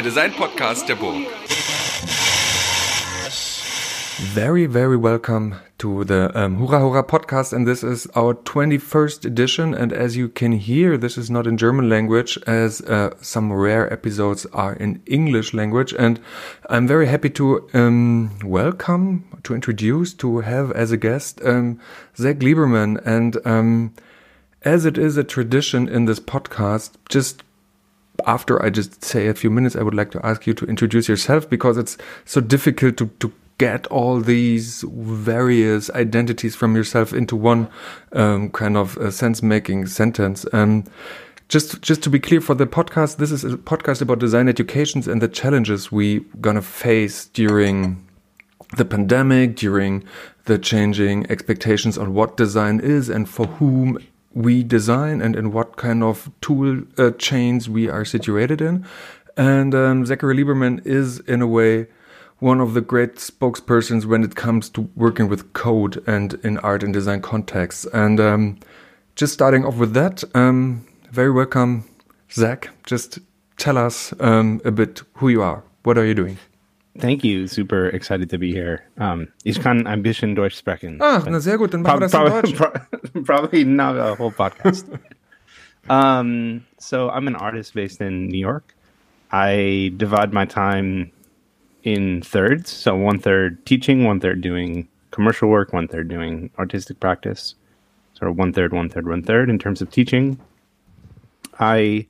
der Design-Podcast der Burg. Very, very welcome to the um, Hurra Hurra podcast. And this is our 21st edition. And as you can hear, this is not in German language as uh, some rare episodes are in English language. And I'm very happy to um, welcome, to introduce, to have as a guest um, Zach Lieberman. And um, as it is a tradition in this podcast, just after I just say a few minutes, I would like to ask you to introduce yourself because it's so difficult to, to get all these various identities from yourself into one um, kind of uh, sense-making sentence. Um, just just to be clear for the podcast, this is a podcast about design educations and the challenges we gonna face during the pandemic, during the changing expectations on what design is and for whom we design and in what kind of tool uh, chains we are situated in. And um, Zachary Lieberman is in a way one of the great spokespersons when it comes to working with code and in art and design contexts. And um, just starting off with that, um, very welcome, Zach. Just tell us um, a bit who you are. What are you doing? Thank you. Super excited to be here. Um, ich kann ein bisschen Deutsch sprechen. Ah, na sehr gut, dann machen wir das in Probably, Deutsch. probably not a whole podcast. um, so I'm an artist based in New York. I divide my time in thirds. So one third teaching, one third doing commercial work, one third doing artistic practice. Sort of one third, one third, one third in terms of teaching. I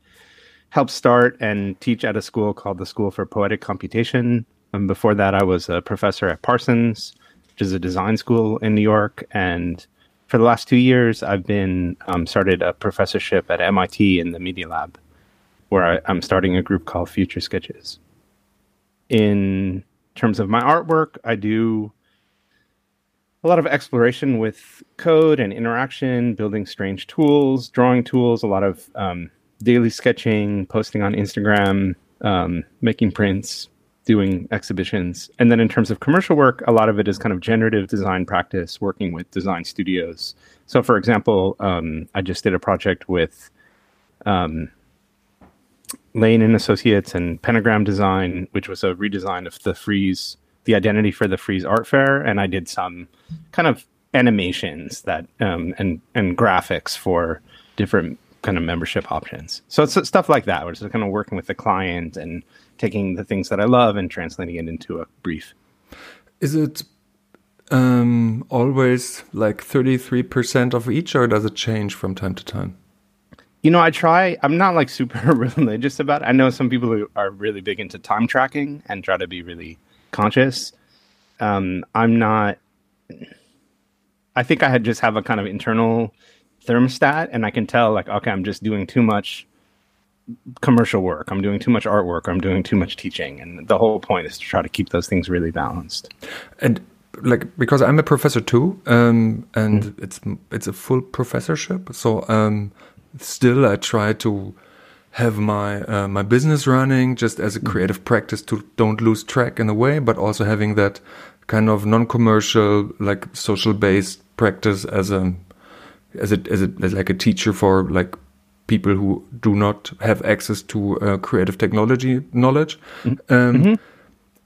helped start and teach at a school called the School for Poetic Computation. And before that, I was a professor at Parsons, which is a design school in New York. And for the last two years, I've been um, started a professorship at MIT in the Media Lab, where I, I'm starting a group called Future Sketches in terms of my artwork, I do a lot of exploration with code and interaction, building strange tools, drawing tools, a lot of um, daily sketching, posting on Instagram, um, making prints, doing exhibitions. And then in terms of commercial work, a lot of it is kind of generative design practice, working with design studios. So, for example, um, I just did a project with um, Lane and Associates and Pentagram Design, which was a redesign of the Frieze, the identity for the Frieze Art Fair, and I did some kind of animations that um, and and graphics for different kind of membership options. So it's stuff like that, where it's kind of working with the client and taking the things that I love and translating it into a brief. Is it um, always like 33% of each, or does it change from time to time? You know, I try. I'm not like super religious about it. I know some people who are really big into time tracking and try to be really conscious. Um, I'm not. I think I had just have a kind of internal thermostat, and I can tell like, okay, I'm just doing too much commercial work. I'm doing too much artwork. Or I'm doing too much teaching, and the whole point is to try to keep those things really balanced. And like because I'm a professor too, um, and mm. it's it's a full professorship, so um, still I try to have my uh, my business running just as a creative practice to don't lose track in a way, but also having that kind of non-commercial, like social based practice as a as a as a as like a teacher for like people who do not have access to uh, creative technology knowledge. Mm -hmm. Um, mm -hmm.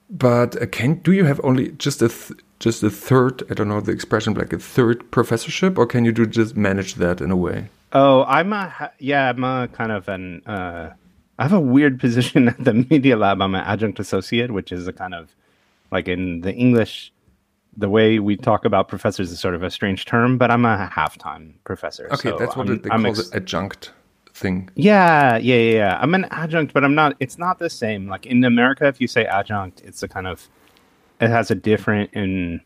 But uh, can do you have only just a th just a third? I don't know the expression like a third professorship, or can you do just manage that in a way? Oh, I'm a yeah, I'm a kind of an uh, I have a weird position at the Media Lab. I'm an adjunct associate, which is a kind of like in the English, the way we talk about professors is sort of a strange term, but I'm a half-time professor. Okay, so that's what I'm, they I'm call ex- the adjunct thing. Yeah, yeah, yeah, yeah. I'm an adjunct, but I'm not. It's not the same. Like in America, if you say adjunct, it's a kind of it has a different in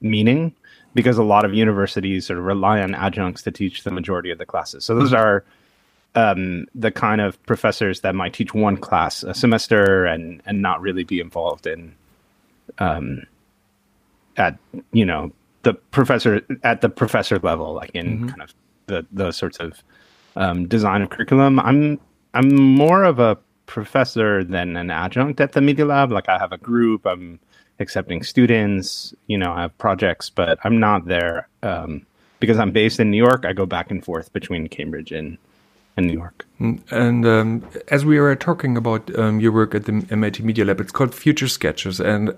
meaning because a lot of universities sort of rely on adjuncts to teach the majority of the classes. So those are um, the kind of professors that might teach one class a semester and and not really be involved in um, at you know the professor at the professor level, like in mm-hmm. kind of the those sorts of um, design of curriculum. I'm I'm more of a professor than an adjunct at the Media Lab. Like I have a group. I'm accepting students. You know, I have projects, but I'm not there um, because I'm based in New York. I go back and forth between Cambridge and in New York. Mm, and um, as we were talking about um, your work at the MIT Media Lab, it's called Future Sketches. And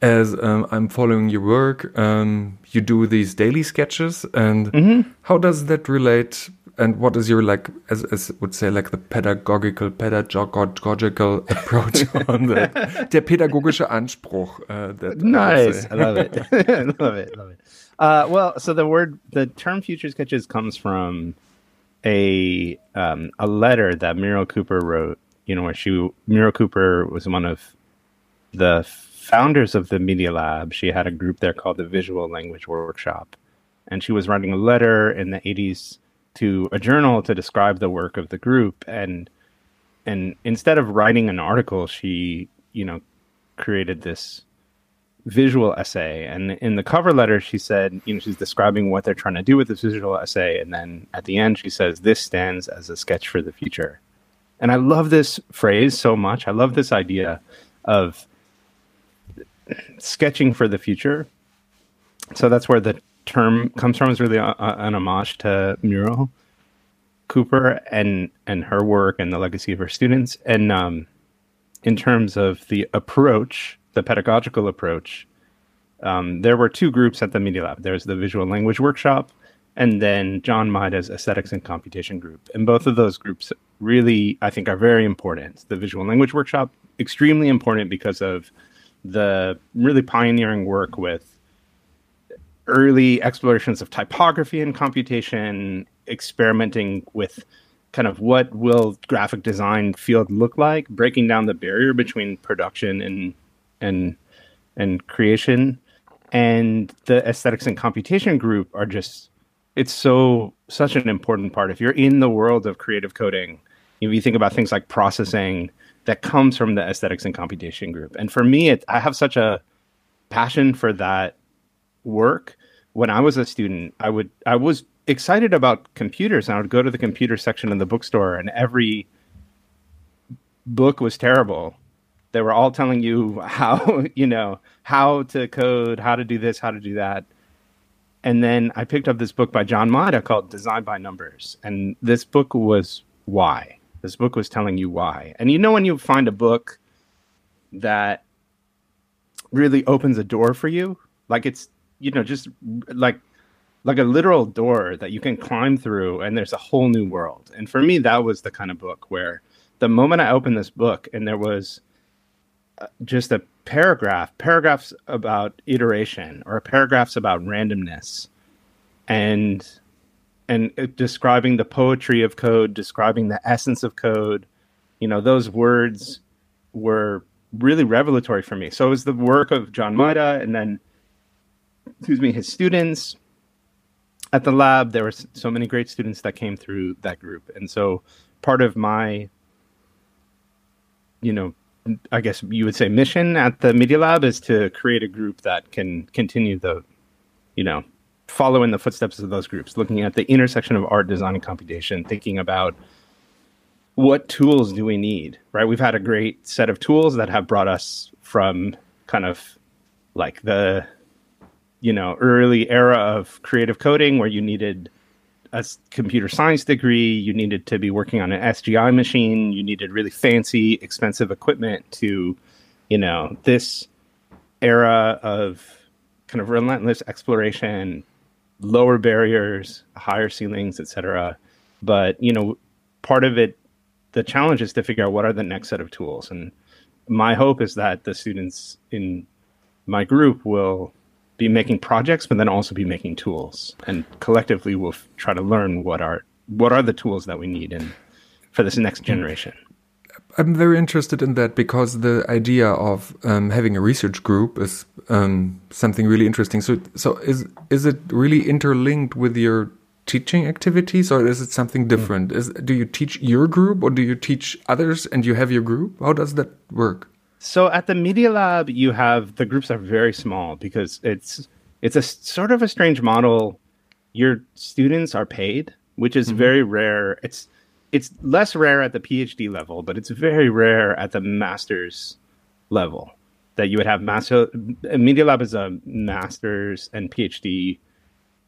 as um, I'm following your work, um, you do these daily sketches. And mm -hmm. how does that relate? And what is your like, as, as would say, like the pedagogical, pedagogical approach on that? Der pädagogische Anspruch. Uh, that nice, I, I love it, love it, love it. Uh, well, so the word, the term "future sketches" comes from a um, a letter that Muriel Cooper wrote. You know, where she Muriel Cooper was one of the founders of the Media Lab. She had a group there called the Visual Language Workshop, and she was writing a letter in the '80s to a journal to describe the work of the group. And and instead of writing an article, she you know created this visual essay. And in the cover letter, she said, you know, she's describing what they're trying to do with this visual essay. And then at the end, she says, this stands as a sketch for the future. And I love this phrase so much. I love this idea of sketching for the future. So that's where the term comes from, is really a, a, an homage to Muriel Cooper and, and her work and the legacy of her students. And um, in terms of the approach, the pedagogical approach, um, there were two groups at the Media Lab. There's the Visual Language Workshop, and then John Maeda's Aesthetics and Computation group. And both of those groups really, I think, are very important. The Visual Language Workshop, extremely important because of the really pioneering work with early explorations of typography and computation, experimenting with kind of what will graphic design field look like, breaking down the barrier between production and and and creation. And the aesthetics and computation group are just it's so such an important part. If you're in the world of creative coding if you think about things like processing that comes from the aesthetics and computation group. And for me it, i have such a passion for that work. When i was a student i would i was excited about computers and i would go to the computer section in the bookstore and every book was terrible. They were all telling you how you know how to code how to do this how to do that. And then i picked up this book by john maeda called design by numbers and this book was why this book was telling you why. And you know when you find a book that really opens a door for you? Like it's you know just like like a literal door that you can climb through and there's a whole new world. And for me that was the kind of book where the moment i opened this book and there was uh, just a paragraph, paragraphs about iteration or paragraphs about randomness, and and uh, describing the poetry of code, describing the essence of code. You know, those words were really revelatory for me. So it was the work of John Maeda, and then, excuse me, his students at the lab. There were so many great students that came through that group, and so part of my, you know, I guess you would say mission at the Media Lab is to create a group that can continue the, you know, follow in the footsteps of those groups, looking at the intersection of art, design, and computation, thinking about what tools do we need, right? We've had a great set of tools that have brought us from kind of like the, you know, early era of creative coding where you needed a computer science degree, you needed to be working on an SGI machine, you needed really fancy, expensive equipment to, you know, this era of kind of relentless exploration, lower barriers, higher ceilings, etc. But, you know, part of it, the challenge is to figure out what are the next set of tools. And my hope is that the students in my group will be making projects, but then also be making tools. And collectively, we'll f- try to learn what are what are the tools that we need in for this next generation. I'm very interested in that because the idea of um, having a research group is um, something really interesting. So, so is is it really interlinked with your teaching activities, or is it something hmm. different? Mm. Is do you teach your group, or do you teach others, and you have your group? How does that work? So at the Media Lab, you have the groups are very small because it's it's a sort of a strange model. Your students are paid, which is mm-hmm. very rare. It's it's less rare at the PhD level, but it's very rare at the master's level that you would have master. Media Lab is a master's and PhD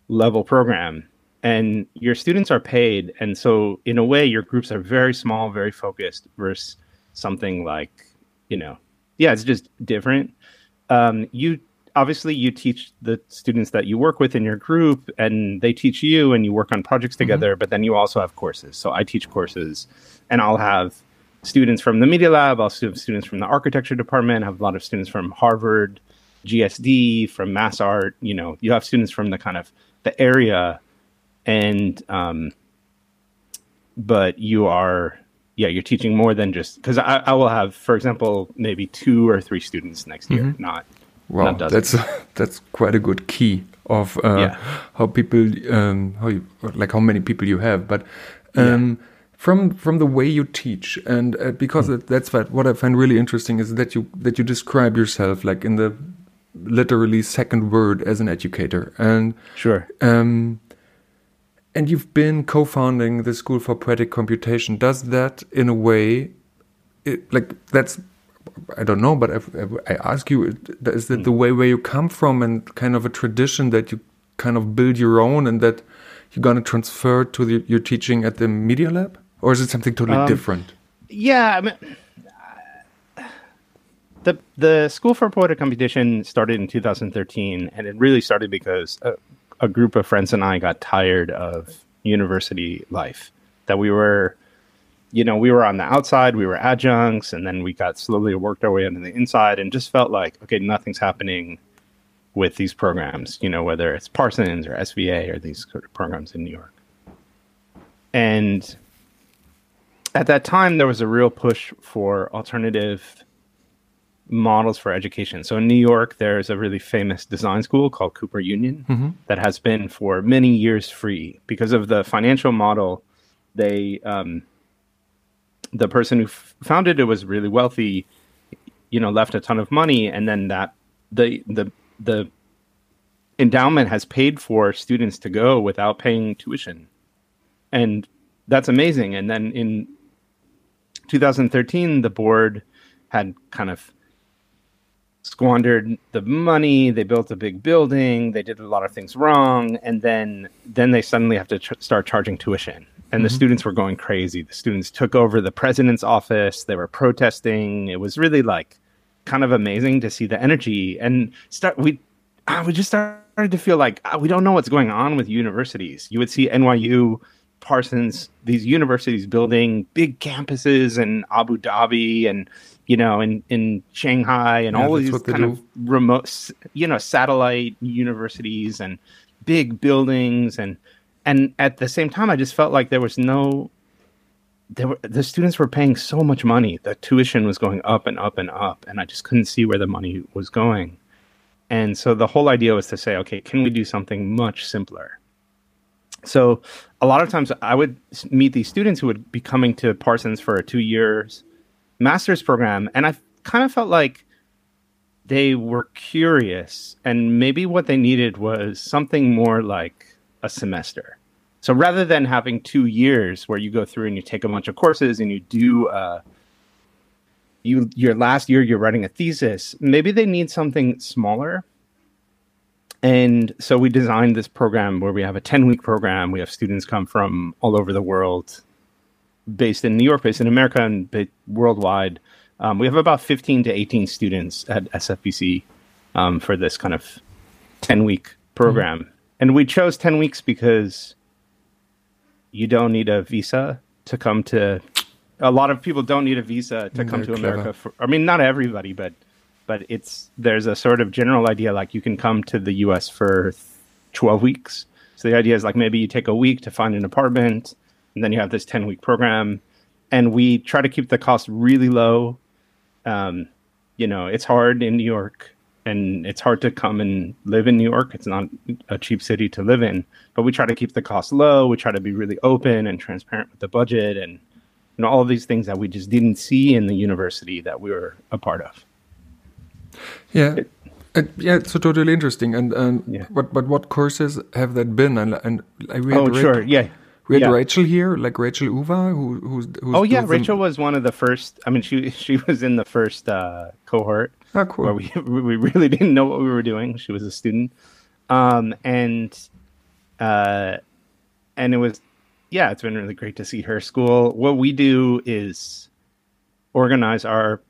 level program, and your students are paid, and so in a way, your groups are very small, very focused, versus something like you know, yeah, it's just different. Um, you obviously you teach the students that you work with in your group and they teach you and you work on projects Mm-hmm. together but then you also have courses so i teach courses and i'll have students from the media lab i'll have students from the architecture department I have a lot of students from harvard gsd from mass art you know you have students from the kind of the area and um but you are yeah you're teaching more than just because I, I will have for example maybe two or three students next year not Wow, that's that's quite a good key of uh, Yeah. how people um, how you like how many people you have. But um, from from the way you teach, and uh, because that, that's what what I find really interesting is that you that you describe yourself like in the literally second word as an educator, and sure um, and you've been co-founding the School for Poetic Computation. Does that, in a way, it, like that's I don't know, but I, I ask you: is that the way where you come from, and kind of a tradition that you kind of build your own, and that you're gonna transfer to the, your teaching at the Media Lab, or is it something totally Um, different? Yeah, I mean, the the School for Poetic Computation started in 2013, and it really started because a, a group of friends and I got tired of university life. That we were, you know, we were on the outside, we were adjuncts, and then we got slowly worked our way into the inside, and just felt like, okay, nothing's happening with these programs. You know, whether it's Parsons or SVA or these sort of programs in New York, and at that time there was a real push for alternative models for education. So in New York, there's a really famous design school called Cooper Union that has been for many years free because of the financial model. They, um, the person who f- founded it was really wealthy, you know, left a ton of money, and then that the the the endowment has paid for students to go without paying tuition, and that's amazing. And then in 2013, the board had kind of squandered the money. They built a big building. They did a lot of things wrong, and then then they suddenly have to ch- start charging tuition. And the students were going crazy. The students took over the president's office. They were protesting. It was really like kind of amazing to see the energy and start. We ah, we just started to feel like ah, we don't know what's going on with universities. You would see NYU Parsons, these universities building big campuses in Abu Dhabi and you know in in Shanghai and Yeah, all these kind of remote, you know, satellite universities and big buildings and and at the same time, I just felt like there was no. There were the students were paying so much money. The tuition was going up and up and up, and I just couldn't see where the money was going. And so the whole idea was to say, okay, can we do something much simpler? So a lot of times I would meet these students who would be coming to Parsons for a two years master's program, and I kind of felt like they were curious, and maybe what they needed was something more like a semester. So rather than having two years where you go through and you take a bunch of courses and you do uh, you your last year you're writing a thesis, maybe they need something smaller and so we designed this program where we have a 10 week program. We have students come from all over the world, based in New York, based in America, and worldwide. Um, we have about 15 to 18 students at SFPC um, for this kind of 10 week program. And we chose 10 weeks because you don't need a visa to come to. A lot of people don't need a visa to come Very to. America. For, I mean, not everybody, but but it's there's a sort of general idea like you can come to the U.S. for 12 weeks. So the idea is like maybe you take a week to find an apartment, and then you have this 10 week program, and we try to keep the cost really low. Um, you know, it's hard in New York, and it's hard to come and live in New York. It's not a cheap city to live in, but we try to keep the cost low. We try to be really open and transparent with the budget, and you know all of these things that we just didn't see in the university that we were a part of. Yeah. Uh, yeah, it's so totally interesting. And and Yeah. what but what courses have that been? And and like, we had Oh, Ra- sure, yeah. we had yeah. Rachel here, like Rachel Uwa, who who's, who's Oh yeah, Rachel was one of the first. I mean, she she was in the first uh, cohort Ah, cool. where we we really didn't know what we were doing. She was a student, um, and uh, and it was, yeah, it's been really great to see her school. What we do is organize our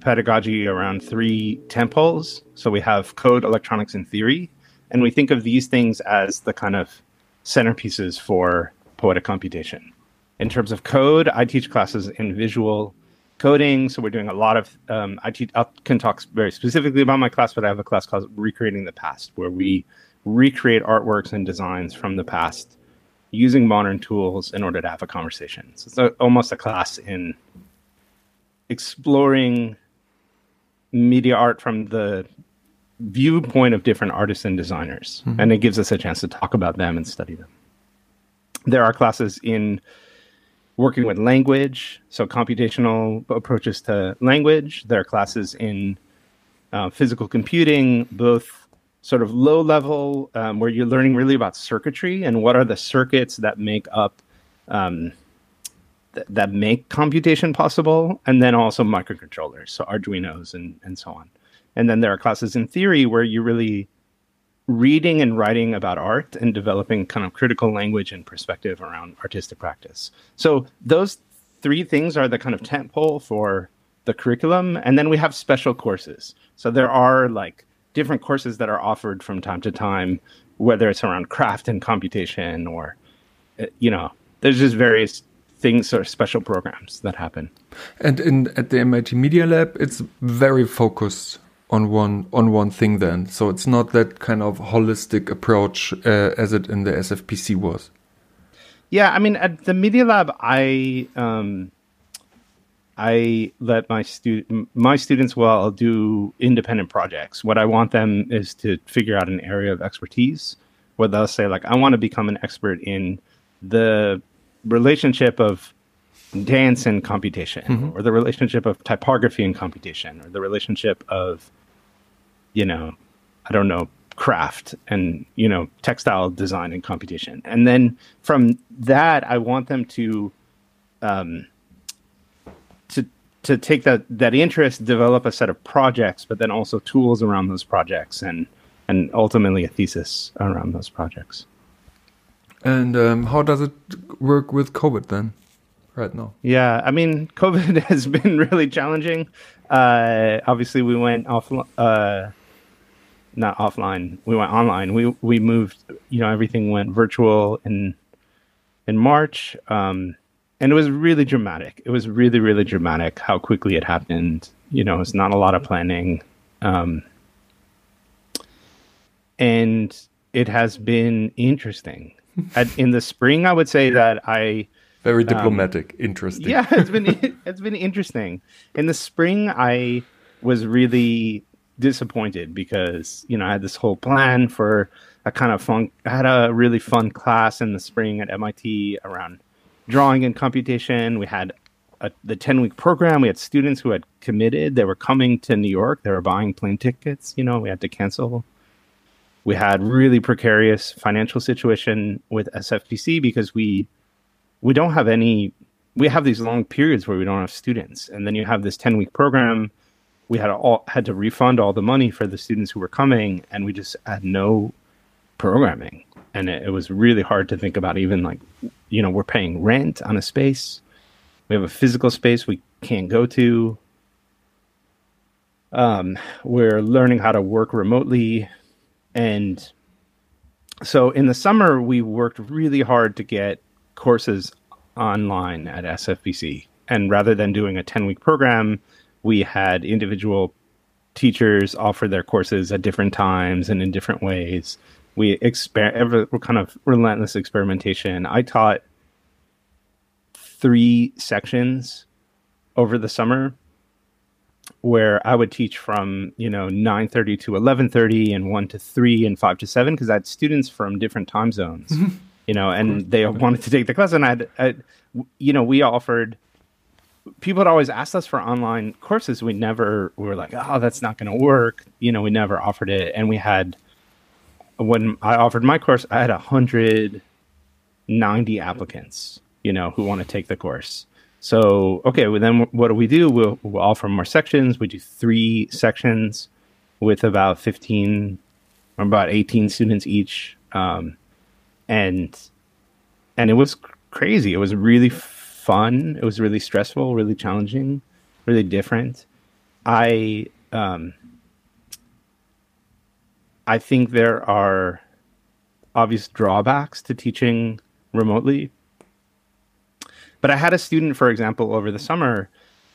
pedagogy around three temples. So we have code, electronics, and theory. And we think of these things as the kind of centerpieces for poetic computation. In terms of code, I teach classes in visual coding. So we're doing a lot of, um, I, teach, I can talk very specifically about my class, but I have a class called Recreating the Past, where we recreate artworks and designs from the past using modern tools in order to have a conversation. So it's a, almost a class in exploring media art from the viewpoint of different artists and designers. Mm-hmm. And it gives us a chance to talk about them and study them. There are classes in working with language, so computational approaches to language. There are classes in uh, physical computing, both sort of low level, um, where you're learning really about circuitry and what are the circuits that make up um, th- that make computation possible, and then also microcontrollers, so Arduinos and and so on. And then there are classes in theory where you're really reading and writing about art and developing kind of critical language and perspective around artistic practice. So those three things are the kind of tentpole for the curriculum, and then we have special courses. So there are like different courses that are offered from time to time, whether it's around craft and computation or, uh, you know, there's just various things or special programs that happen. And in at the MIT Media Lab, it's very focused on one on one thing. Then, so it's not that kind of holistic approach uh, as it in the SFPC was. Yeah, I mean, at the Media Lab, I um, I let my student my students well do independent projects. What I want them is to figure out an area of expertise where they'll say like I want to become an expert in the relationship of dance and computation mm-hmm. or the relationship of typography and computation or the relationship of you know I don't know craft and you know textile design and computation. And then from that I want them to um, to to take that that interest, develop a set of projects, but then also tools around those projects, and and ultimately a thesis around those projects. And um, how does it work with COVID then, right now? Yeah, I mean, COVID has been really challenging. Uh, obviously, we went off, uh, not offline. We went online. We we moved. You know, everything went virtual in in March. Um, and it was really dramatic. It was really, really dramatic how quickly it happened. You know, it's not a lot of planning. Um, and it has been interesting. At, in the spring, I would say that I very um, diplomatic, um, interesting. Yeah, it's been it's been interesting. In the spring, I was really disappointed because you know I had this whole plan for a kind of fun. I had a really fun class in the spring at MIT around drawing and computation. We had a, the 10 week program. We had students who had committed. They were coming to New York. They were buying plane tickets. You know, we had to cancel. We had really precarious financial situation with SFPC because we we don't have any. We have these long periods where we don't have students, and then you have this 10 week program. We had all had to refund all the money for the students who were coming, and we just had no programming. And it, it, was really hard to think about even like you know we're paying rent on a space. We have a physical space we can't go to. Um, we're learning how to work remotely. And so in the summer we worked really hard to get courses online at SFPC. and rather than doing a 10 week program we had individual teachers offer their courses at different times and in different ways we exper ever kind of relentless experimentation. I taught three sections over the summer where I would teach from you know nine thirty to eleven thirty and one to three and five to seven because I had students from different time zones, mm-hmm. you know, and they wanted to take the class, and I, had, you know, we offered. People had always asked us for online courses. We never we were like, oh, that's not going to work. You know, we never offered it, and we had when I offered my course, I had 190 applicants, you know, who want to take the course. So, okay, well, then what do we do? We'll, we'll offer more sections. We do three sections with about 15 or about 18 students each. Um, and and it was crazy. It was really fun. It was really stressful, really challenging, really different. I um, I think there are obvious drawbacks to teaching remotely. But I had a student, for example, over the summer,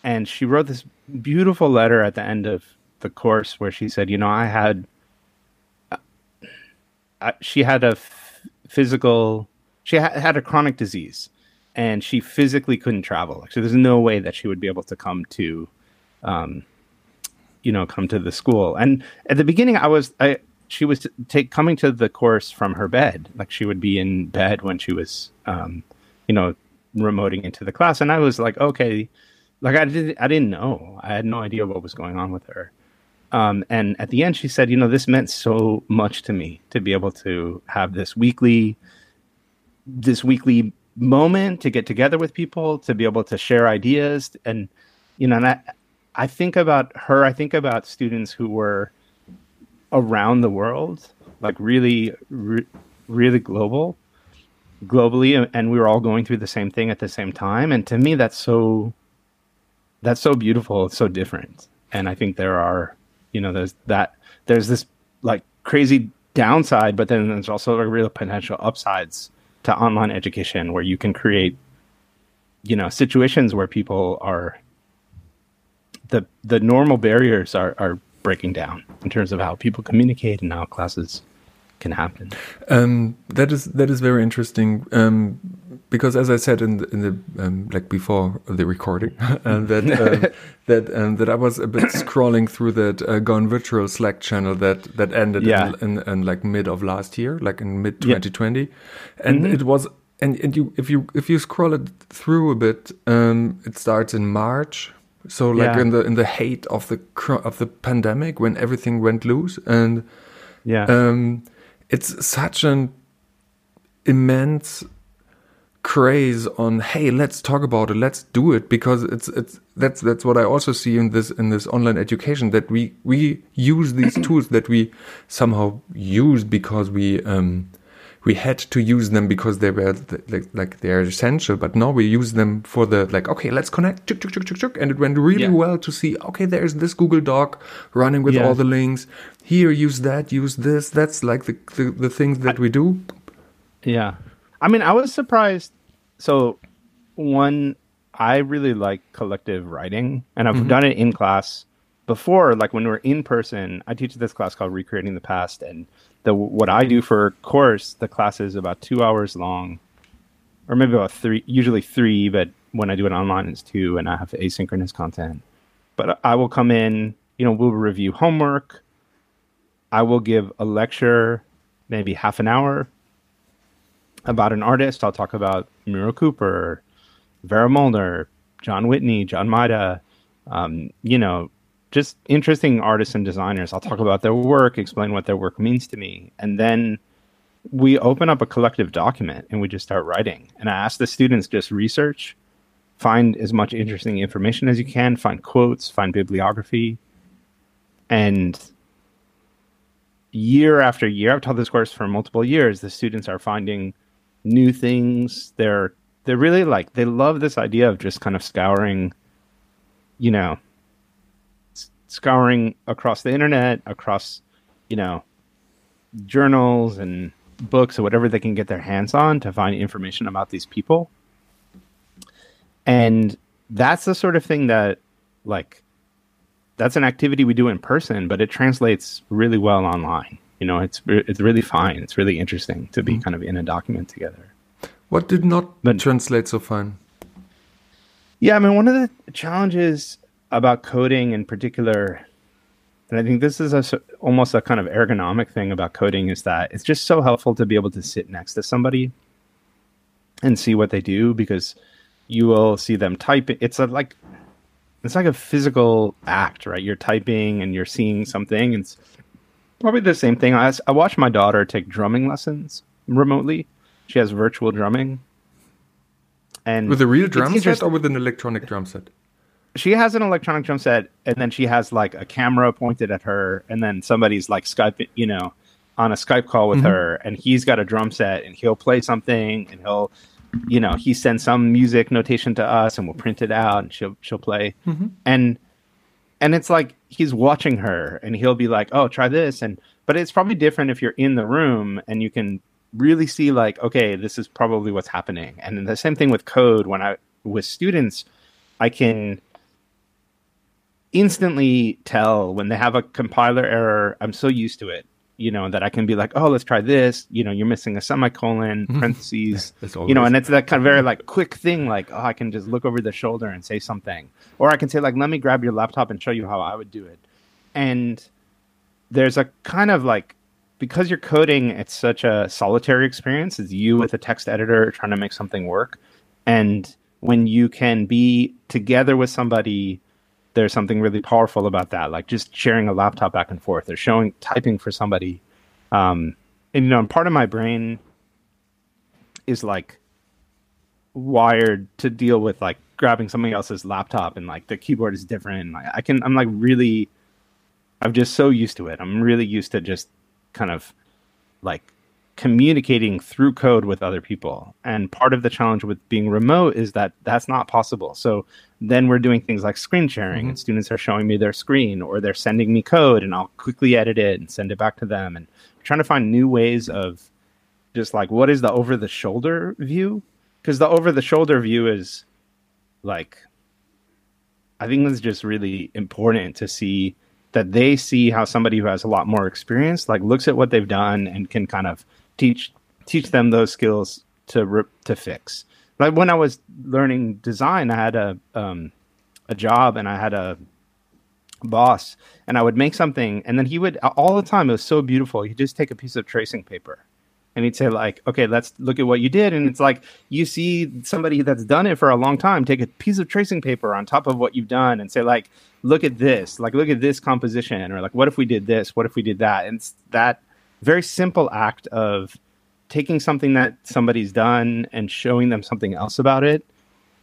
and she wrote this beautiful letter at the end of the course where she said, "You know, I had." Uh, she had a f- physical she ha- had a chronic disease and she physically couldn't travel. So there's no way that she would be able to come to, um, you know, come to the school. And at the beginning, I was, I, she was take coming to the course from her bed. Like she would be in bed when she was, um, you know, remoting into the class. And I was like, okay, like I didn't, I didn't know. I had no idea what was going on with her. Um, and at the end, she said, you know, this meant so much to me to be able to have this weekly this weekly moment to get together with people to be able to share ideas and you know and I, I think about her i think about students who were around the world like really re- really global globally and we were all going through the same thing at the same time. And to me that's so that's so beautiful. It's so different. And i think there are you know there's that there's this like crazy downside but then there's also a real potential upsides to online education where you can create you know situations where people are the the normal barriers are are breaking down in terms of how people communicate and how classes can happen. Um, that is that is very interesting um, because, as I said in the, in the um, like before the recording, and that um, that um, that I was a bit scrolling through that uh, Gone Virtual Slack channel that that ended Yeah. in, in, in like mid of last year, like in mid 2020, and Mm-hmm. it was. And, and you if you if you scroll it through a bit, um, it starts in March, so like Yeah. in the in the hate of the of the pandemic when everything went loose, and Yeah. um, it's such an immense craze on hey let's talk about it let's do it because it's it's that's that's what i also see in this in this online education that we we use these tools that we somehow use because we um we had to use them because they were like like they're essential but now we use them for the like okay let's connect chuk, chuk, chuk, chuk, chuk, and it went really Yeah. well to see okay there's this google doc running with Yeah. all the links here use that use this that's like the the, the things that we do Yeah. I mean, I was surprised. So, one, I really like collective writing, and I've mm-hmm. done it in class before. Like when we're in person, I teach this class called Recreating the Past, and the what I do for course, the class is about two hours long, or maybe about three, usually three, but when I do it online, it's two, and I have asynchronous content. But I will come in, you know, we'll review homework. I will give a lecture, maybe half an hour, about an artist. I'll talk about Muriel Cooper, Vera Molnar, John Whitney, John Maeda, um, you know, just interesting artists and designers. I'll talk about their work, explain what their work means to me. And then we open up a collective document and we just start writing. And I ask the students just research, find as much interesting information as you can, find quotes, find bibliography. And year after year, I've taught this course for multiple years, the students are finding new things. They're they're really like they love this idea of just kind of scouring, you know, scouring across the internet, across, you know, journals and books or whatever they can get their hands on to find information about these people. And that's the sort of thing that like that's an activity we do in person, but it translates really well online. You know, it's it's really fine. It's really interesting to be mm-hmm. kind of in a document together. what did not But- translate so fine Yeah, I mean, one of the challenges about coding in particular, and I think this is a, almost a kind of ergonomic thing about coding, is that it's just so helpful to be able to sit next to somebody and see what they do because you will see them type. It's a, like it's like a physical act, right? You're typing and you're seeing something. It's probably the same thing. I, I watched my daughter take drumming lessons remotely. She has virtual drumming. And with a real drum set or with an electronic drum set she has an electronic drum set and then she has like a camera pointed at her and then somebody's like skype you know on a skype call with mm-hmm. her and he's got a drum set and he'll play something and he'll you know, he sends some music notation to us and we'll print it out and she'll she'll play. Mm-hmm. And and it's like he's watching her and he'll be like, "Oh, try this." And but it's probably different if you're in the room and you can really see like, okay, this is probably what's happening. And then the same thing with code when I with students, I can instantly tell when they have a compiler error. I'm so used to it, you know, that I can be like, "Oh, let's try this." You know, you're missing a semicolon, parentheses, you know, and it's that kind of very like quick thing, like, "Oh, I can just look over the shoulder and say something," or I can say like, "Let me grab your laptop and show you how I would do it," and there's a kind of like because you're coding, it's such a solitary experience. It's you with a text editor trying to make something work. And when you can be together with somebody, there's something really powerful about that. Like just sharing a laptop back and forth or showing typing for somebody. Um, and you know, and part of my brain is like wired to deal with like grabbing somebody else's laptop and like the keyboard is different. And I, I can, I'm like really, I'm just so used to it. I'm really used to just kind of like communicating through code with other people. And part of the challenge with being remote is that that's not possible. So then we're doing things like screen sharing, and mm-hmm. students are showing me their screen or they're sending me code, and I'll quickly edit it and send it back to them. And trying to find new ways of just like what is the over the shoulder view? Because the over the shoulder view is like I think it's just really important to see that they see how somebody who has a lot more experience like looks at what they've done and can kind of teach teach them those skills to re- to fix. Like when I was learning design, I had a um, a job and I had a boss, and I would make something, and then he would all the time. It was so beautiful. He'd just take a piece of tracing paper and he'd say like okay let's look at what you did and it's like you see somebody that's done it for a long time take a piece of tracing paper on top of what you've done and say like look at this like look at this composition or like what if we did this what if we did that and that very simple act of taking something that somebody's done and showing them something else about it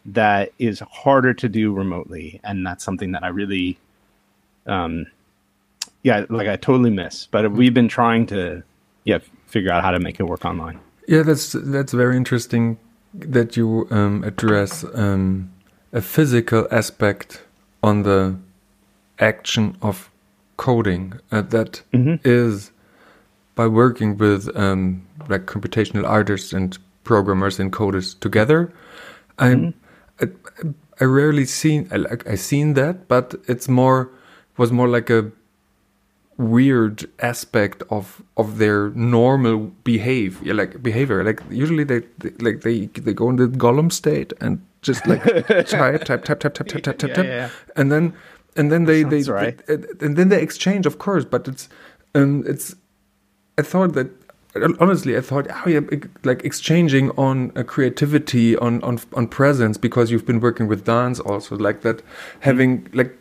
that is harder to do remotely. And that's something that i really um yeah like i totally miss. But we've been trying to yeah figure out how to make it work online. Yeah, that's that's very interesting that you um, address um, a physical aspect on the action of coding. Uh, that is by working with um, like computational artists and programmers and coders together. I I, I rarely seen I like I seen that, but it's more was more like a weird aspect of of their normal behavior like behavior like usually they, they like they they go in the golem state and just like type type type type type type type type Yeah, type yeah. and then and then they they, right. they- and then they exchange of course but it's um it's i thought that honestly i thought oh yeah like exchanging on uh, creativity on on on presence because you've been working with dance also like that having like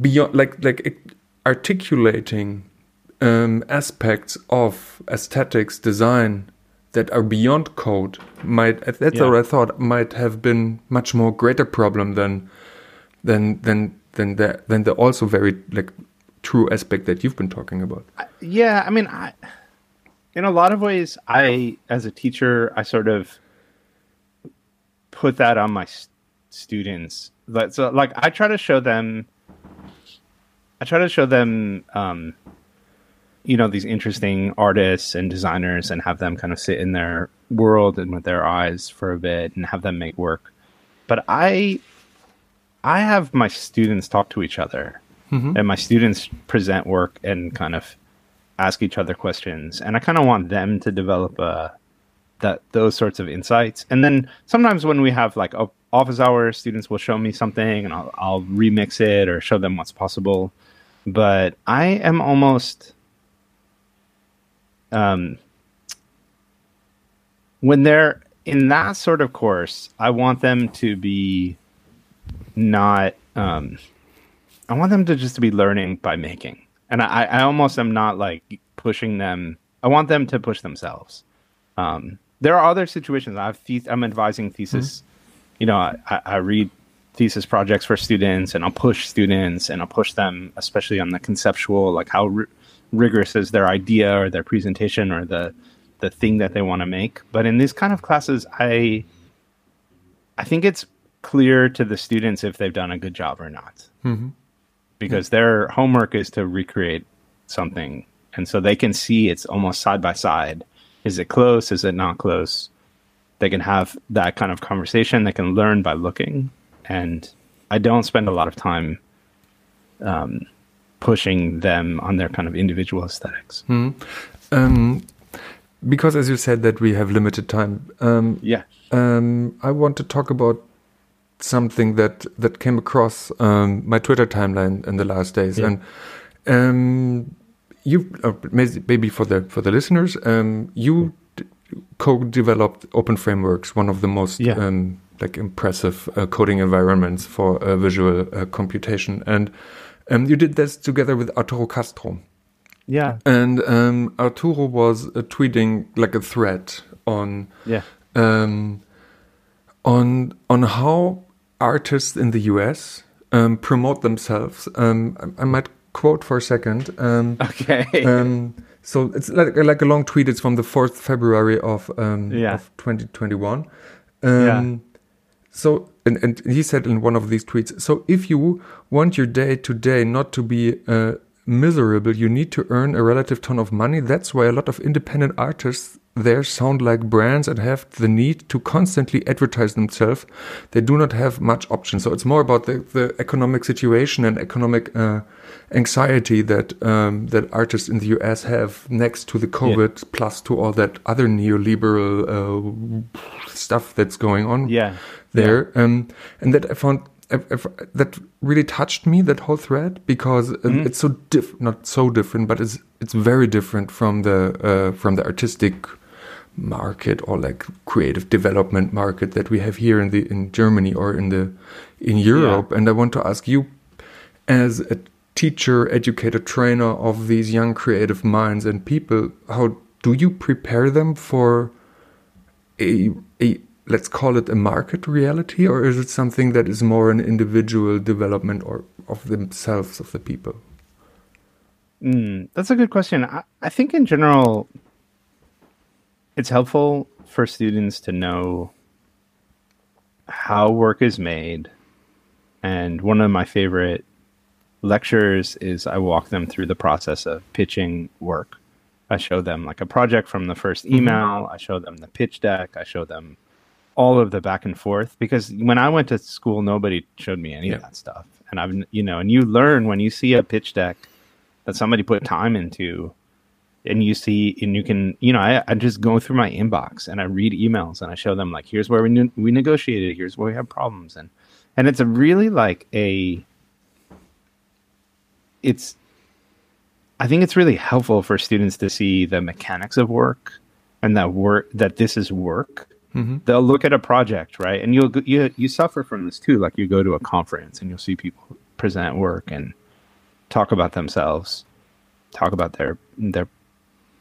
beyond like like articulating um, aspects of aesthetics design that are beyond code might that's Yeah. what I thought might have been much more greater problem than than than than the than the also very like true aspect that you've been talking about. yeah i mean i in a lot of ways i as a teacher i sort of put that on my s- students. But so like i try to show them i try to show them um you know these interesting artists and designers and have them kind of sit in their world and with their eyes for a bit and have them make work. But i i have my students talk to each other and my students present work and kind of ask each other questions. And i kind of want them to develop uh, that those sorts of insights. And then sometimes when we have like office hours students will show me something and I'll, I'll remix it or show them what's possible. But i am almost um when they're in that sort of course i want them to be not um I want them to just to be learning by making. And I, I almost am not like pushing them. I want them to push themselves. Um, there are other situations. I've the- I'm advising thesis. You know, I, I read thesis projects for students, and I'll push students, and I'll push them, especially on the conceptual, like how ri- rigorous is their idea or their presentation or the the thing that they want to make. But in these kind of classes, I I think it's clear to the students if they've done a good job or not, Mm-hmm. Because their homework is to recreate something, and so they can see it's almost side by side. Is it close? Is it not close? They can have that kind of conversation. They can learn by looking, and I don't spend a lot of time um, pushing them on their kind of individual aesthetics. Um, because as you said that we have limited time, um, Yeah. um, I want to talk about something that that came across um, my Twitter timeline in the last days, Yeah. and um, you uh, maybe for the for the listeners, um, you d- co-developed Open Frameworks, one of the most Yeah. um, like impressive uh, coding environments for uh, visual uh, computation, and um, you did this together with Arturo Castro. Yeah. And um, Arturo was uh, tweeting like a thread on Yeah. um, on on how artists in the U.S. Um, promote themselves. Um, I, I might quote for a second. Um, Okay. um, so it's like like a long tweet. It's from the fourth February of um, Yeah. of 2021. Um, Yeah. So and, and he said in one of these tweets. So if you want your day today not to be uh, miserable, you need to earn a relative ton of money. That's why a lot of independent artists there sound like brands and have the need to constantly advertise themselves. They do not have much option. So it's more about the, the economic situation and economic uh, anxiety that um, that artists in the US have next to the COVID, plus to all that other neoliberal uh, stuff that's going on yeah. there. Um, and that I found that really touched me that whole thread because Mm-hmm. it's so diff not so different, but it's it's very different from the uh, from the artistic market or like creative development market that we have here in the in Germany or in the in Europe. And I want to ask you, as a teacher, educator, trainer of these young creative minds and people, how do you prepare them for a let's call it a market reality, or is it something that is more an individual development or of themselves of the people? Mm, that's a good question. I, I think in general, it's helpful for students to know how work is made. And one of my favorite lectures is I walk them through the process of pitching work. I show them like a project from the first email, I show them the pitch deck, I show them all of the back and forth because when I went to school, nobody showed me any Yeah. of that stuff. And I've, you know, and you learn when you see a pitch deck that somebody put time into and you see and you can you know I, I just go through my inbox and i read emails and i show them like here's where we, ne- we negotiated here's where we have problems and and it's a really like a it's i think it's really helpful for students to see the mechanics of work and that work that this is work Mhm. they'll look at a project right and you'll you you suffer from this too like you go to a conference and you'll see people present work and talk about themselves talk about their their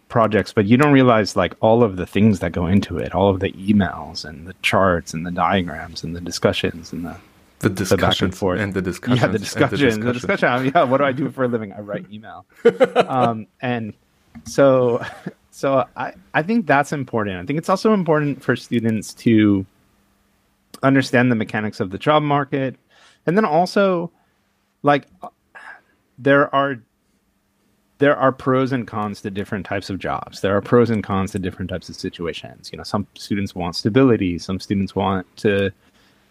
projects but you don't realize like all of the things that go into it all of the emails and the charts and the diagrams and the discussions and the The back and forth. and the discussions. yeah the discussion the discussion yeah what do i do for a living i write email um and so so i i think that's important i think it's also important for students to understand the mechanics of the job market and then also like there are there are pros and cons to different types of jobs. There are pros and cons to different types of situations. You know, some students want stability, some students want to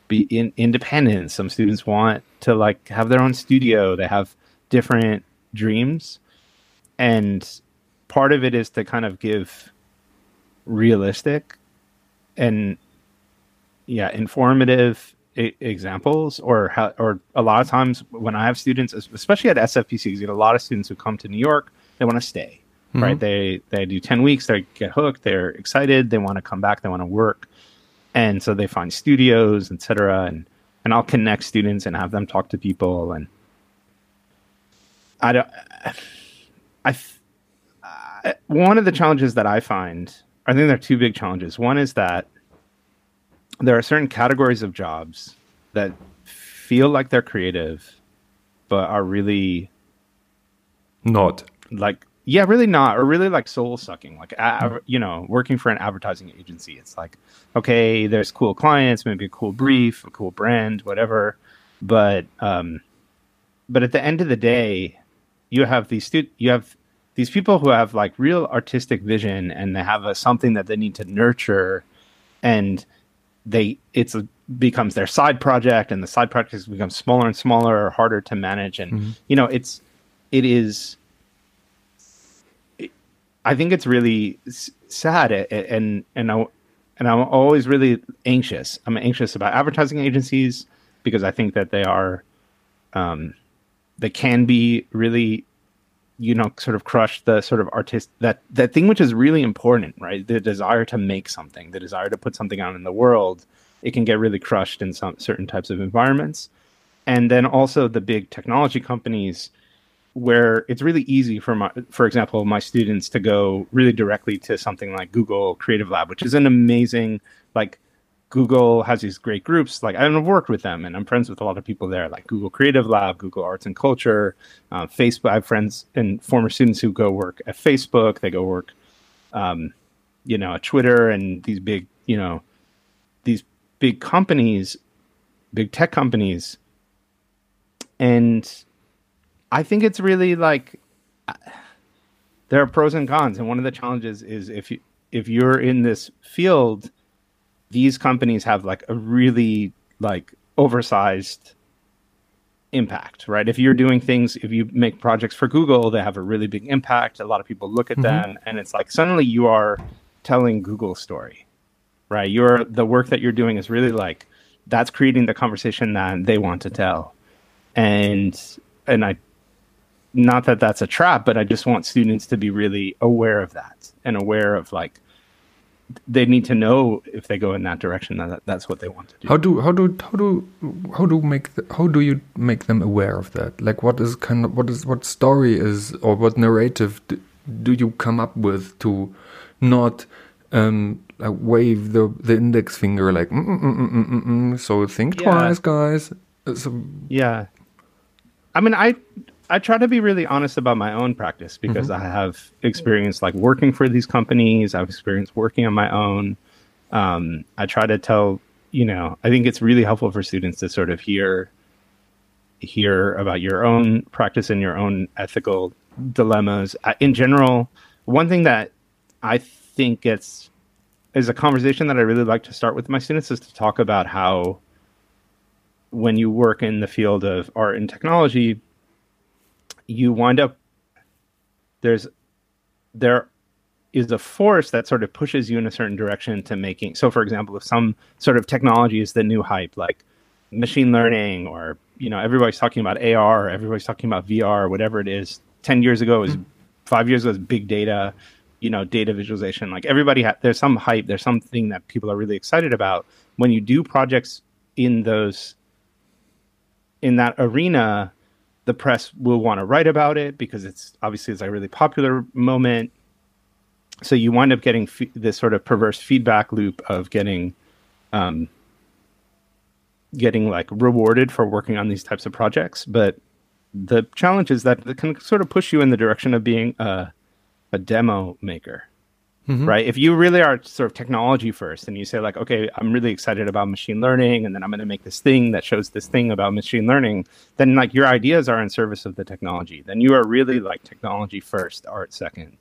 be in, independent, some students want to like have their own studio. They have different dreams. And part of it is to kind of give realistic and yeah, informative e- examples or how or a lot of times when I have students, especially at SFPC, you get a lot of students who come to New York, they want to stay, mm-hmm. right? They they do ten weeks, they get hooked, they're excited, they want to come back, they want to work, and so they find studios, etc. And and I'll connect students and have them talk to people, and I don't. I, I one of the challenges that I find, I think there are two big challenges. One is that there are certain categories of jobs that feel like they're creative, but are really Not. like yeah, really not, or really like soul sucking. Like, you know, working for an advertising agency, it's like, okay, there's cool clients, maybe a cool brief, a cool brand, whatever. But, um, but at the end of the day, you have these stu- you have these people who have like real artistic vision, and they have a, something that they need to nurture, and they it's a, becomes their side project, and the side projects become smaller and smaller, or harder to manage, and mm-hmm. you know, it's it is I think it's really sad, and and I and I'm always really anxious. I'm anxious about advertising agencies because I think that they are, um, they can be really, you know, sort of crush the sort of artist that that thing which is really important, right? The desire to make something, the desire to put something out in the world. It can get really crushed in some certain types of environments, and then also the big technology companies where it's really easy for my for example my students to go really directly to something like google creative lab which is an amazing like google has these great groups like i've worked with them and i'm friends with a lot of people there like google creative lab google arts and culture uh, facebook i have friends and former students who go work at facebook they go work um, you know at twitter and these big you know these big companies big tech companies. And I think it's really like there are pros and cons, and one of the challenges is if you if you're in this field, these companies have like a really like oversized impact, right? If you're doing things, if you make projects for Google, they have a really big impact. A lot of people look at mm-hmm. them, and it's like suddenly you are telling Google's story, right? You're the work that you're doing is really like that's creating the conversation that they want to tell, and and I not that that's a trap, but I just want students to be really aware of that and aware of like they need to know if they go in that direction that that's what they want to do. How do how do how do how do make the, how do you make them aware of that? Like what is kind of what is what story is or what narrative do, do you come up with to not um like wave the the index finger like mm mm mm, mm, mm, mm, so think yeah. twice guys so, yeah i mean i I try to be really honest about my own practice because mm-hmm. I have experience like working for these companies. I've experienced working on my own. Um, I try to tell, you know, I think it's really helpful for students to sort of hear hear about your own practice and your own ethical dilemmas. In general, one thing that I think gets is a conversation that I really like to start with my students is to talk about how when you work in the field of art and technology, you wind up there's there is a force that sort of pushes you in a certain direction to making so for example if some sort of technology is the new hype like machine learning or you know everybody's talking about ar or everybody's talking about vr or whatever it is 10 years ago was mm-hmm. five years ago was big data you know data visualization like everybody ha- there's some hype there's something that people are really excited about when you do projects in those in that arena the press will want to write about it because it's obviously it's a really popular moment. So you wind up getting f- this sort of perverse feedback loop of getting, um, getting like rewarded for working on these types of projects. But the challenge is that it can sort of push you in the direction of being a, a demo maker mm-hmm. right? If you really are sort of technology first and you say, like, okay, I'm really excited about machine learning and then I'm going to make this thing that shows this thing about machine learning, then like your ideas are in service of the technology. Then you are really like technology first, art second.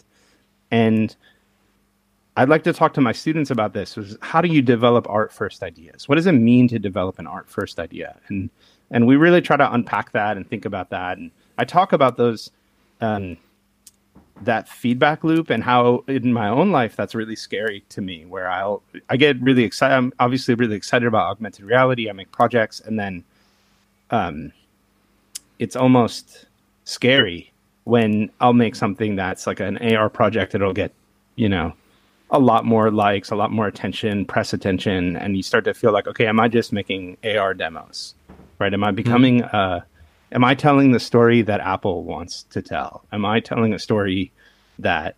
And I'd like to talk to my students about this is how do you develop art first ideas? What does it mean to develop an art first idea? And and we really try to unpack that and think about that. And I talk about those um, that feedback loop and how in my own life that's really scary to me where i'll i get really excited i'm obviously really excited about augmented reality i make projects and then um it's almost scary when i'll make something that's like an ar project it'll get you know a lot more likes a lot more attention press attention and you start to feel like okay am i just making ar demos right am i becoming mm-hmm. uh am I telling the story that Apple wants to tell? Am I telling a story that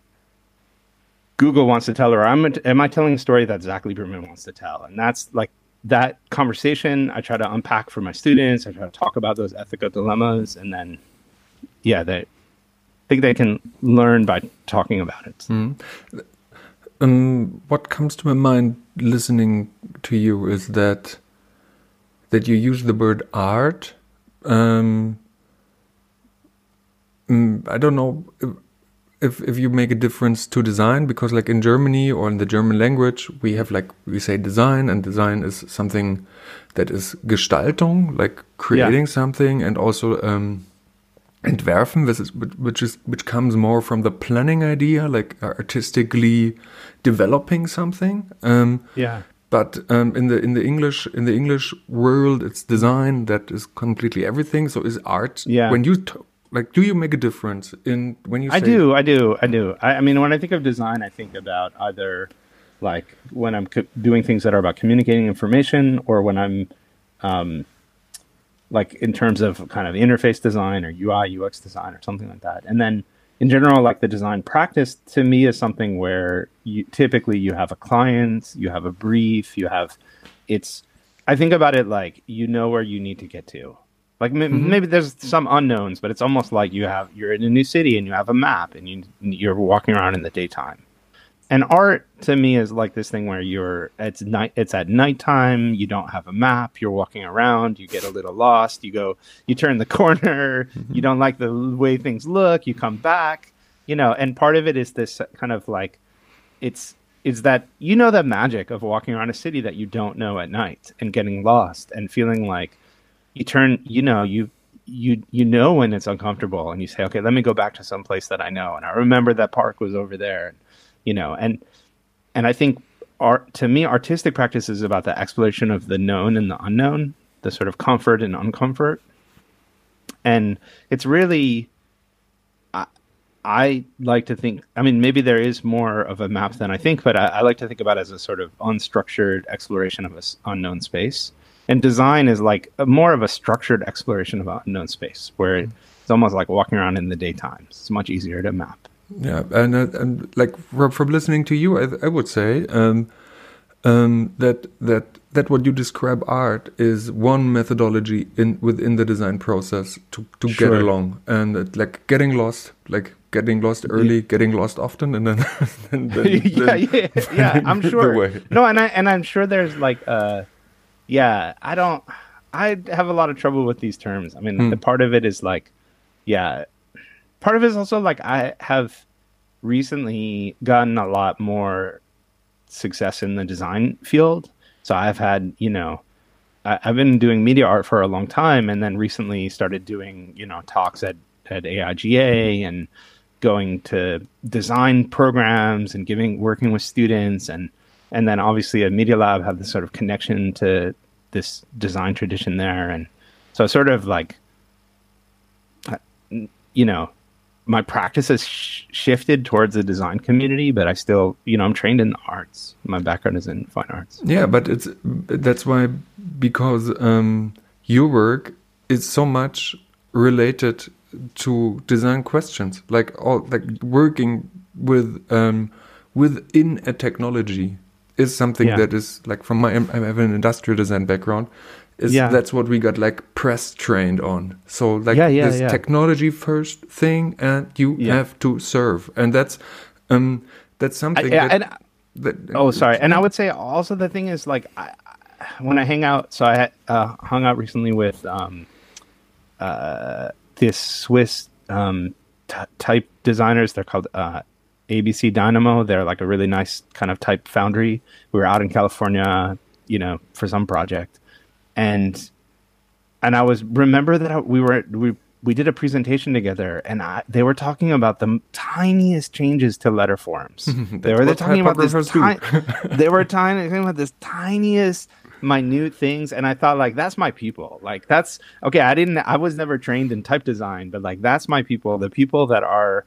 Google wants to tell, or am, am I telling a story that Zach Lieberman wants to tell? And that's like that conversation I try to unpack for my students. I try to talk about those ethical dilemmas, and then, yeah, that think they can learn by talking about it. Um, what comes to my mind listening to you is that that you use the word art. Um, mm, I don't know if if you make a difference to design because like in Germany or in the German language we have like we say design and design is something that is Gestaltung like creating something and also um, entwerfen which is, which is which comes more from the planning idea like artistically developing something um, Yeah. But um, in the in the English in the English world, it's design that is completely everything. So is art? Yeah. When you t- like, do you make a difference in when you? I do, I do, I do. I, I mean, when I think of design, I think about either like when I'm doing things that are about communicating information, or when I'm um, like in terms of kind of interface design or UI UX design or something like that. And then in general, like the design practice to me is something where you typically you have a client, you have a brief, you have it's. I think about it like you know where you need to get to. Like m- mm-hmm. maybe there's some unknowns, but it's almost like you have you're in a new city and you have a map and you you're walking around in the daytime. And art to me is like this thing where you're it's night it's at nighttime, you don't have a map, you're walking around, you get a little lost, you go you turn the corner, you don't like the way things look, you come back, you know, and part of it is this kind of like it's it's that you know the magic of walking around a city that you don't know at night and getting lost and feeling like you turn you know you you you know when it's uncomfortable and you say okay let me go back to some place that i know and i remember that park was over there you know and and i think art to me artistic practice is about the exploration of the known and the unknown the sort of comfort and uncomfort. And it's really I, I like to think i mean maybe there is more of a map than i think but i, I like to think about it as a sort of unstructured exploration of an unknown space. And design is like a, more of a structured exploration of unknown space where mm-hmm. it's almost like walking around in the daytime. It's much easier to map Yeah, and, uh, and like from, from listening to you, I, I would say um, um, that that that what you describe art is one methodology in within the design process to to get along, and that, like getting lost, like getting lost early, getting lost often, and then, and then, yeah, then yeah, yeah. I'm sure. way. No, and I and I'm sure there's like, uh, yeah. I don't. I have a lot of trouble with these terms. I mean, Hmm. the part of it is like, yeah. Part of it is also like I have recently gotten a lot more success in the design field. So I've had, you know, I, I've been doing media art for a long time, and then recently started doing, you know, talks at at AIGA and going to design programs and giving working with students and and then obviously at Media Lab have this sort of connection to this design tradition there and so sort of like you know my practice has sh- shifted towards the design community but I still you know I'm trained in the arts my background is in fine arts Yeah, but it's that's why because um, your work is so much related to design questions, like all like working with um, within a technology is something Yeah. that is like from my I have an industrial design background. Is Yeah. that's what we got like press trained on. So like Yeah, yeah, this technology first thing, and you have to serve, and that's um that's I, something yeah, that, and that Oh, sorry. And I would say also the thing is like I, I- when I hang out. So I uh, hung out recently with um, uh, this Swiss um, t- type designers. They're called uh, ABC Dinamo. They're like a really nice kind of type foundry. We were out in California, you know, for some project, and and I was remember that I, we were we we did a presentation together, and I, they were talking about the tiniest changes to letter forms. they were they're talking about this typographers do. ti- they were tiny, talking about this tiniest minute things and i thought like that's my people like that's okay i didn't i was never trained in type design but like that's my people the people that are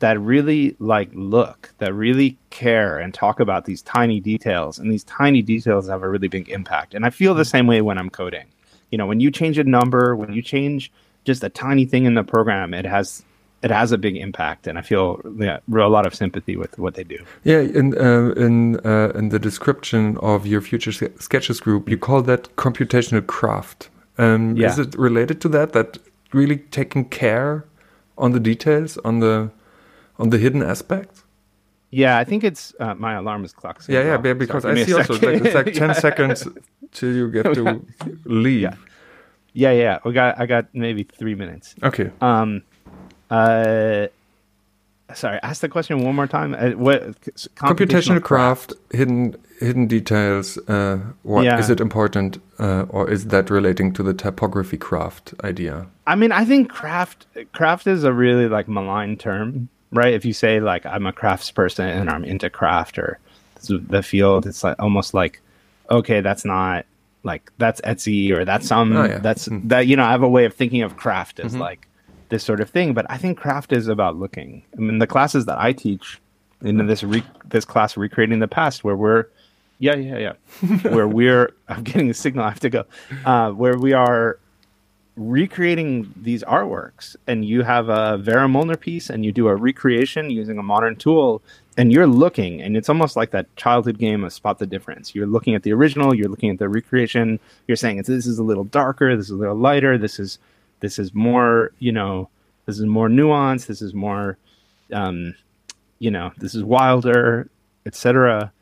that really like look that really care and talk about these tiny details and these tiny details have a really big impact and i feel the same way when i'm coding you know when you change a number when you change just a tiny thing in the program it has it has a big impact and i feel yeah, a lot of sympathy with what they do Yeah, in uh, in uh, in the description of your future sketches group, you call that computational craft. Um, Yeah. Is it related to that? That really taking care on the details, on the on the hidden aspect? Yeah, I think it's uh, my alarm is clocked. Yeah, yeah, yeah, because I see also it's like, it's like ten yeah. seconds till you get to leave. Yeah. yeah, yeah. We got I got maybe three minutes. Okay. Um, uh, sorry, ask the question one more time. Uh, what computational, computational craft, craft, hidden hidden details. Uh, what yeah. is it important, uh, or is that relating to the typography craft idea? I mean, I think craft craft is a really like malign term right? If you say like I'm a crafts person and I'm into craft or the field, it's like almost like okay, that's not like that's Etsy or that's some oh, yeah. that's mm that you know I have a way of thinking of craft as mm-hmm. like this sort of thing, but I think craft is about looking. I mean, the classes that I teach in this re- this class recreating the past where we're yeah yeah yeah where we're I'm getting a signal I have to go uh, where we are recreating these artworks and you have a Vera Molnar piece and you do a recreation using a modern tool and you're looking and it's almost like that childhood game of spot the difference. You're looking at the original, you're looking at the recreation, you're saying this is a little darker, this is a little lighter, this is this is more, you know, this is more nuanced, this is more um, you know, this is wilder, etc.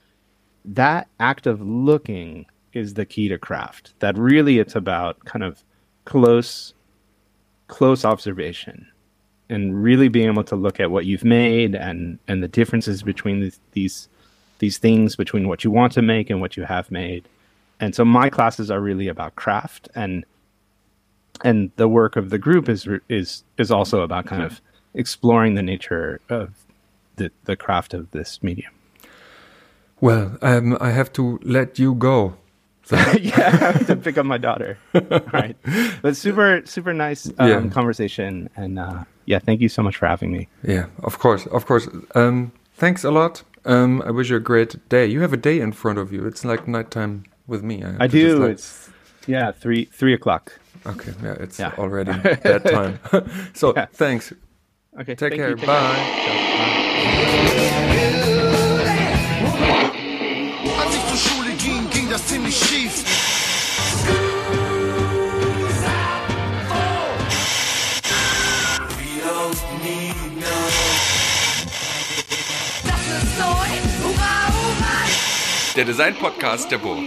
That act of looking is the key to craft. That really it's about kind of close close observation and really being able to look at what you've made and and the differences between these these these things between what you want to make and what you have made. And so my classes are really about craft and and the work of the group is is is also about kind of exploring the nature of the the craft of this medium. Well um, i have to let you go so. yeah, I have to pick up my daughter. right. But super, super nice um, yeah. conversation. And uh, yeah, thank you so much for having me. Yeah, of course. Of course. Um, thanks a lot. Um, I wish you a great day. You have a day in front of you. It's like nighttime with me. I, I do. Like... It's, yeah, three, three o'clock. Okay. Yeah, it's yeah. already that time. so yeah. thanks. Okay. Take care. You, take Bye. Care. Bye. Der Design-Podcast der Burg.